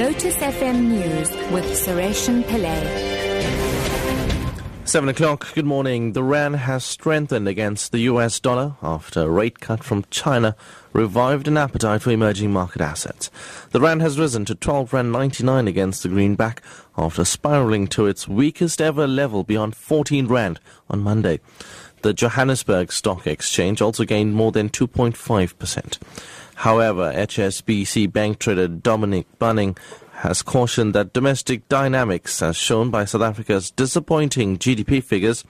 Lotus FM News with Sureshan Pillay. Seven o'clock. Good morning. The rand has strengthened against the US dollar after a rate cut from China revived an appetite for emerging market assets. The rand has risen to 12 rand 99 against the greenback after spiraling to its weakest ever level beyond 14 rand on Monday. The Johannesburg Stock Exchange also gained more than 2.5%. However, HSBC bank trader Dominic Bunning has cautioned that domestic dynamics, as shown by South Africa's disappointing GDP figures,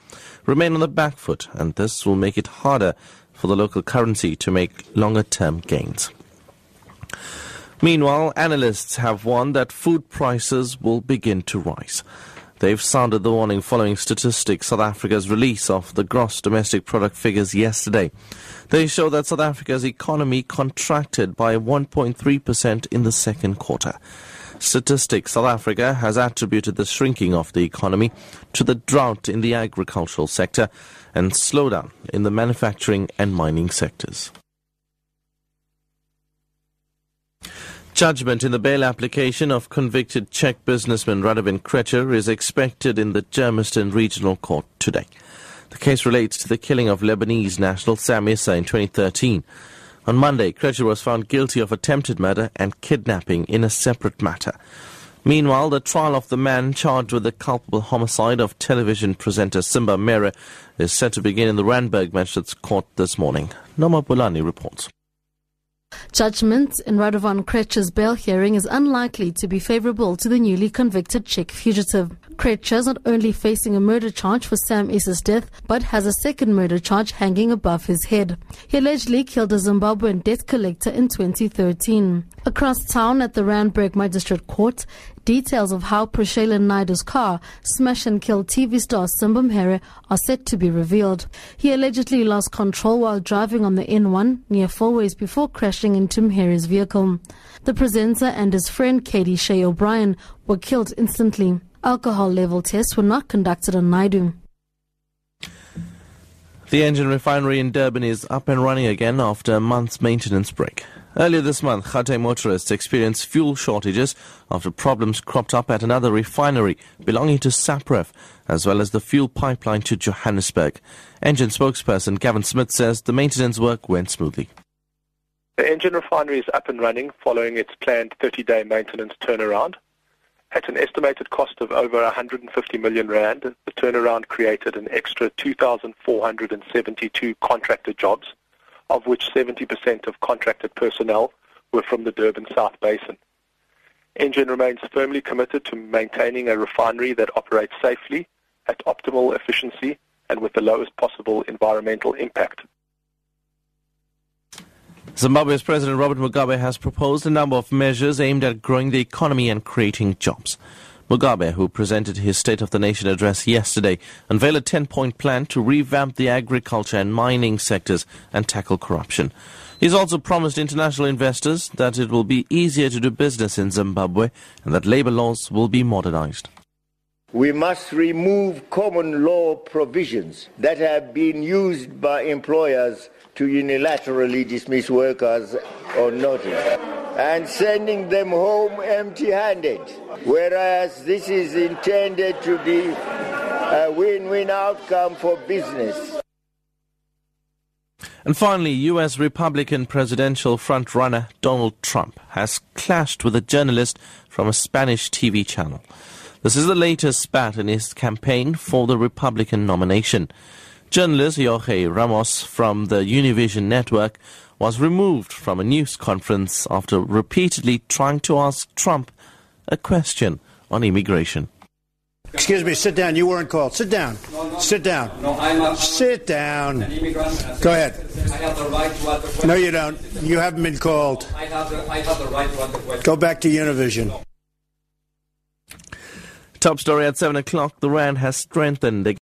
remain on the back foot, and this will make it harder for the local currency to make longer term gains. Meanwhile, analysts have warned that food prices will begin to rise. They've sounded the warning following Statistics South Africa's release of the gross domestic product figures yesterday. They show that South Africa's economy contracted by 1.3% in the second quarter. Statistics South Africa has attributed the shrinking of the economy to the drought in the agricultural sector and slowdown in the manufacturing and mining sectors. Judgment in the bail application of convicted Czech businessman Radovan Krejcir is expected in the Germiston Regional Court today. The case relates to the killing of Lebanese national Sam Issa in 2013. On Monday, Krejcir was found guilty of attempted murder and kidnapping in a separate matter. Meanwhile, the trial of the man charged with the culpable homicide of television presenter Simba Mhere is set to begin in the Randburg Magistrates Court this morning. Noma Bulani reports. Judgment in Radovan Krejcir's bail hearing is unlikely to be favorable to the newly convicted Czech fugitive. Krecher is not only facing a murder charge for Sam Issa's death, but has a second murder charge hanging above his head. He allegedly killed a Zimbabwean debt collector in 2013. Across town at the Randburg Magistrate Court, details of how Prashelan Naidu's car smashed and killed TV star Simba Mhere are set to be revealed. He allegedly lost control while driving on the N1 near Fourways before crashing into Mhere's vehicle. The presenter and his friend Katie Shea O'Brien were killed instantly. Alcohol level tests were not conducted on Naidu. The Engen refinery in Durban is up and running again after a month's maintenance break. Earlier this month, Gauteng motorists experienced fuel shortages after problems cropped up at another refinery belonging to Sapref, as well as the fuel pipeline to Johannesburg. Engen spokesperson Gavin Smith says the maintenance work went smoothly. The Engen refinery is up and running following its planned 30-day maintenance turnaround. At an estimated cost of over 150 million rand, the turnaround created an extra 2,472 contracted jobs, of which 70% of contracted personnel were from the Durban South Basin. Engen remains firmly committed to maintaining a refinery that operates safely, at optimal efficiency, and with the lowest possible environmental impact. Zimbabwe's President Robert Mugabe has proposed a number of measures aimed at growing the economy and creating jobs. Mugabe, who presented his State of the Nation address yesterday, unveiled a 10 point plan to revamp the agriculture and mining sectors and tackle corruption. He's also promised international investors that it will be easier to do business in Zimbabwe and that labor laws will be modernized. We must remove common law provisions that have been used by employers to unilaterally dismiss workers on notice and sending them home empty handed, whereas this is intended to be a win win outcome for business. And finally, U.S. Republican presidential frontrunner Donald Trump has clashed with a journalist from a Spanish TV channel. This is the latest spat in his campaign for the Republican nomination. Journalist Jorge Ramos from the Univision network was removed from a news conference after repeatedly trying to ask Trump a question on immigration. Excuse me, sit down. You weren't called. Sit down. No, no, sit down. No, I'm a, sit down. an immigrant. Go ahead. I have the right to ask the question. No, you don't. You haven't been called. I have the, I have the right to ask the question. Go back to Univision. Top story at 7 o'clock. The Rand has strengthened